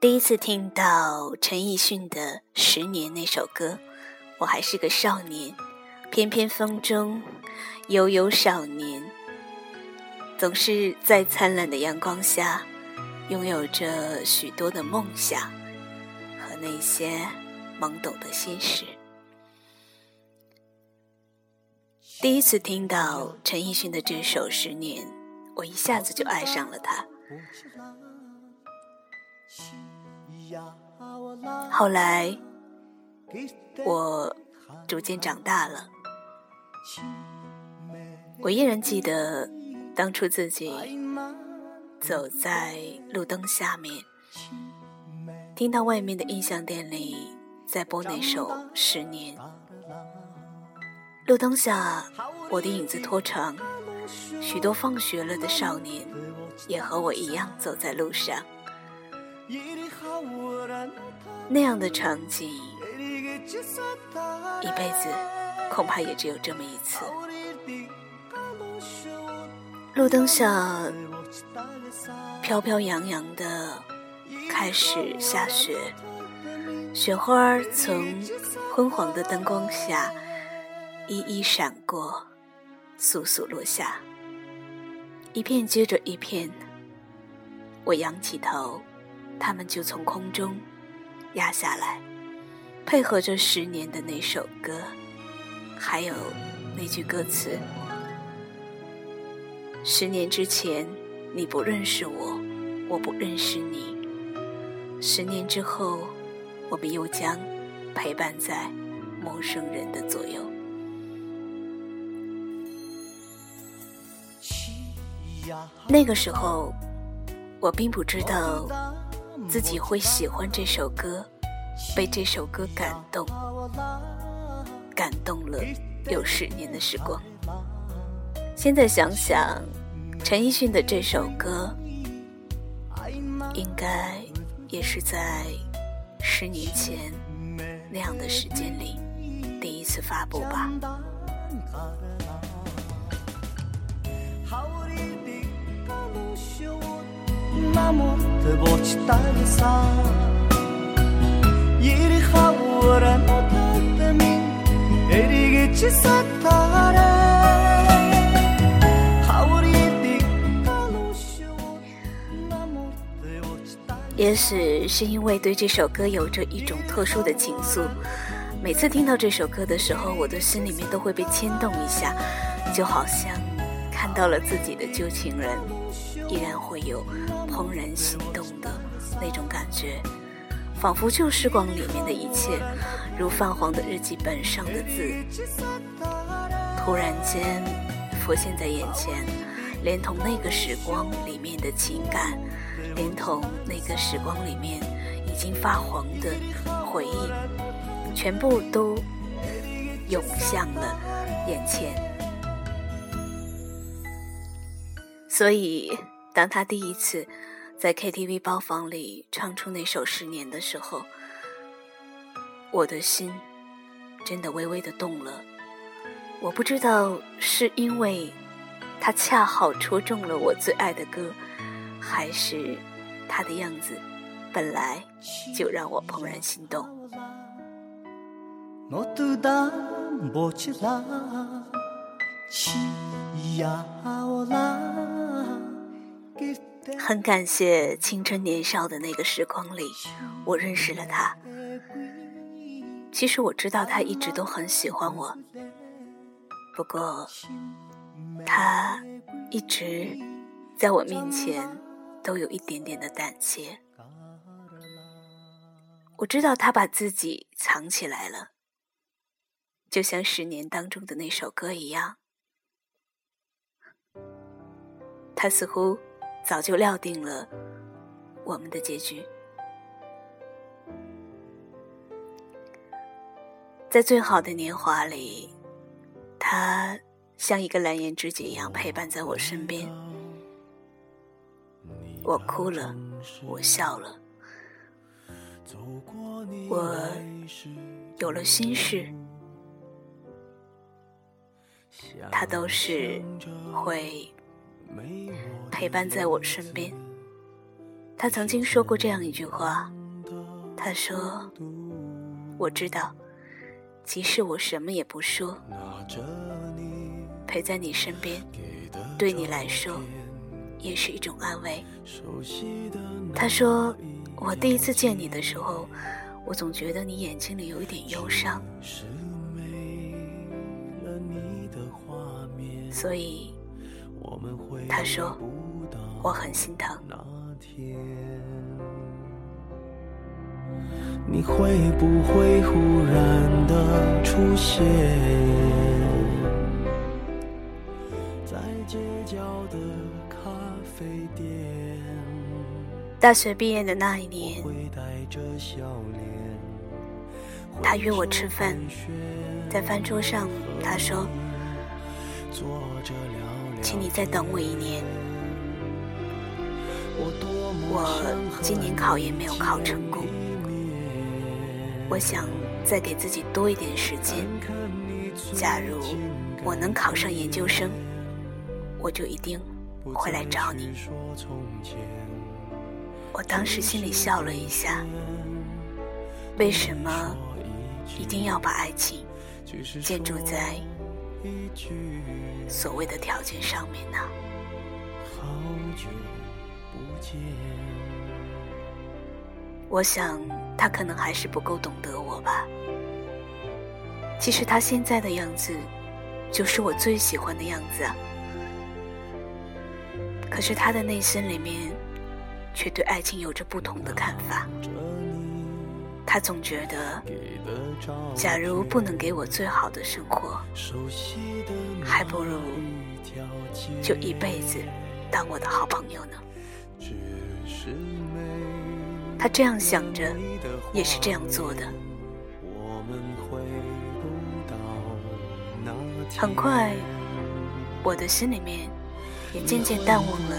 第一次听到陈奕迅的《十年》那首歌，我还是个少年，翩翩风中，悠悠少年，总是在灿烂的阳光下，拥有着许多的梦想和那些懵懂的心事。第一次听到陈奕迅的这首《十年》，我一下子就爱上了他。后来，我逐渐长大了。我依然记得当初自己走在路灯下面，听到外面的音像店里在播那首《十年》。路灯下，我的影子拖长，许多放学了的少年也和我一样走在路上。那样的场景，一辈子恐怕也只有这么一次。路灯下，飘飘扬扬的开始下雪，雪花从昏黄的灯光下一一闪过，簌簌落下，一片接着一片。我仰起头。他们就从空中压下来，配合着十年的那首歌，还有那句歌词：“十年之前你不认识我，我不认识你；十年之后，我们又将陪伴在陌生人的左右。”那个时候，我并不知道。自己会喜欢这首歌，被这首歌感动，感动了有十年的时光。现在想想，陈奕迅的这首歌，应该也是在十年前那样的时间里第一次发布吧。也许是因为对这首歌有着一种特殊的情愫，每次听到这首歌的时候，我的心里面都会被牵动一下，就好像看到了自己的旧情人。依然会有怦然心动的那种感觉，仿佛旧时光里面的一切，如泛黄的日记本上的字，突然间浮现在眼前，连同那个时光里面的情感，连同那个时光里面已经发黄的回忆，全部都涌向了眼前，所以。当他第一次在 KTV 包房里唱出那首《十年》的时候，我的心真的微微的动了。我不知道是因为他恰好戳中了我最爱的歌，还是他的样子本来就让我怦然心动。很感谢青春年少的那个时光里，我认识了他。其实我知道他一直都很喜欢我，不过他一直在我面前都有一点点的胆怯。我知道他把自己藏起来了，就像十年当中的那首歌一样，他似乎。早就料定了我们的结局，在最好的年华里，他像一个蓝颜知己一样陪伴在我身边。我哭了，我笑了，我有了心事，他都是会。陪伴在我身边，他曾经说过这样一句话，他说：“我知道，即使我什么也不说，陪在你身边，对你来说也是一种安慰。”他说：“我第一次见你的时候，我总觉得你眼睛里有一点忧伤，所以他说我很心疼。”你会不会忽然的出现在街角的咖啡店？大学毕业的那一年，他约我吃饭，在饭桌上，他说：“请你再等我一年。”我今年考研没有考成功。我想再给自己多一点时间。假如我能考上研究生，我就一定会来找你。我当时心里笑了一下。为什么一定要把爱情建筑在所谓的条件上面呢好？我想，他可能还是不够懂得我吧。其实他现在的样子，就是我最喜欢的样子啊。可是他的内心里面，却对爱情有着不同的看法。他总觉得，假如不能给我最好的生活，还不如就一辈子当我的好朋友呢。他这样想着，也是这样做的。很快，我的心里面也渐渐淡忘了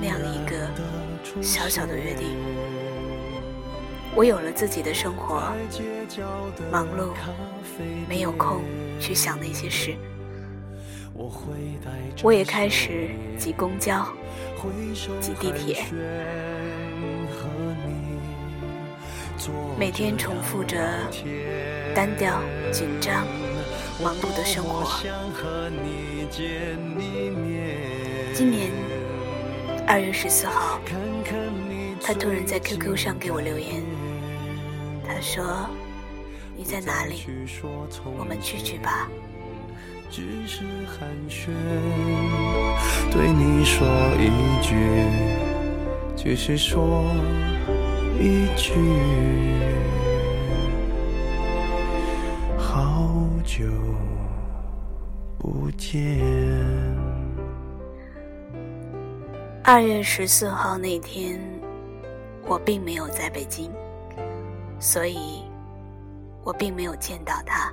那样一个小小的约定。我有了自己的生活，忙碌，没有空去想那些事。我也开始挤公交，挤地铁。每天重复着单调、紧张、忙碌的生活。今年二月十四号，他突然在 QQ 上给我留言，他说：“你在哪里？我们聚聚吧。”只是寒暄对你说一句，只是说。一句，好久不见。二月十四号那天，我并没有在北京，所以我并没有见到他。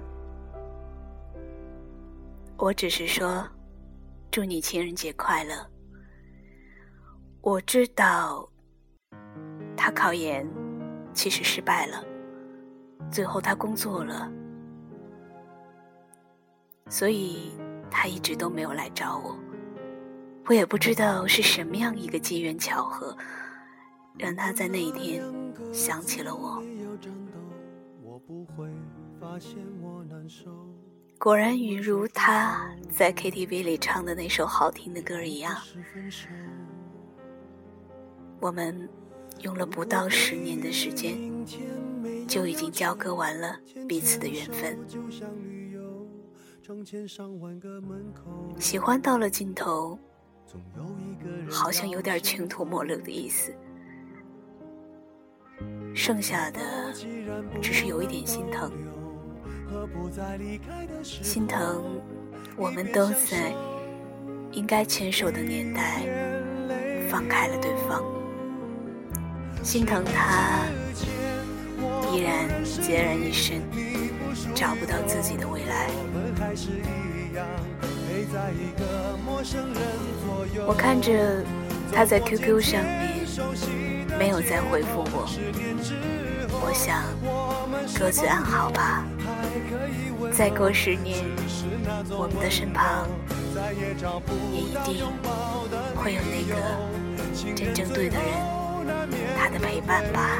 我只是说，祝你情人节快乐。我知道。他考研其实失败了，最后他工作了，所以他一直都没有来找我。我也不知道是什么样一个机缘巧合，让他在那一天想起了我。果然，与如他在 KTV 里唱的那首好听的歌一样，我们。用了不到十年的时间，就已经交割完了彼此的缘分。喜欢到了尽头，好像有点穷途末路的意思。剩下的只是有一点心疼，心疼我们都在应该牵手的年代放开了对方。心疼他依然孑然一身，找不到自己的未来。我看着他在 QQ 上面没有再回复我，我想各自安好吧。再过十年，我们的身旁也一定会有那个真正对的人。他的陪伴吧。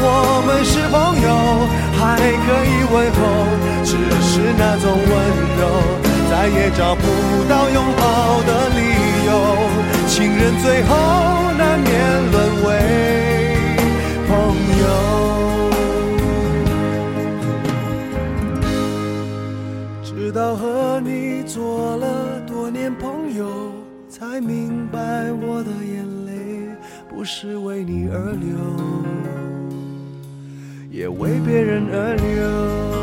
我们是朋友，还可以问候，只是那种温柔，再也找不到拥抱的理由。情人最后难免沦为朋友。直到和你做了多年朋友，才明白我的眼泪不是为你而流。也为别人而流。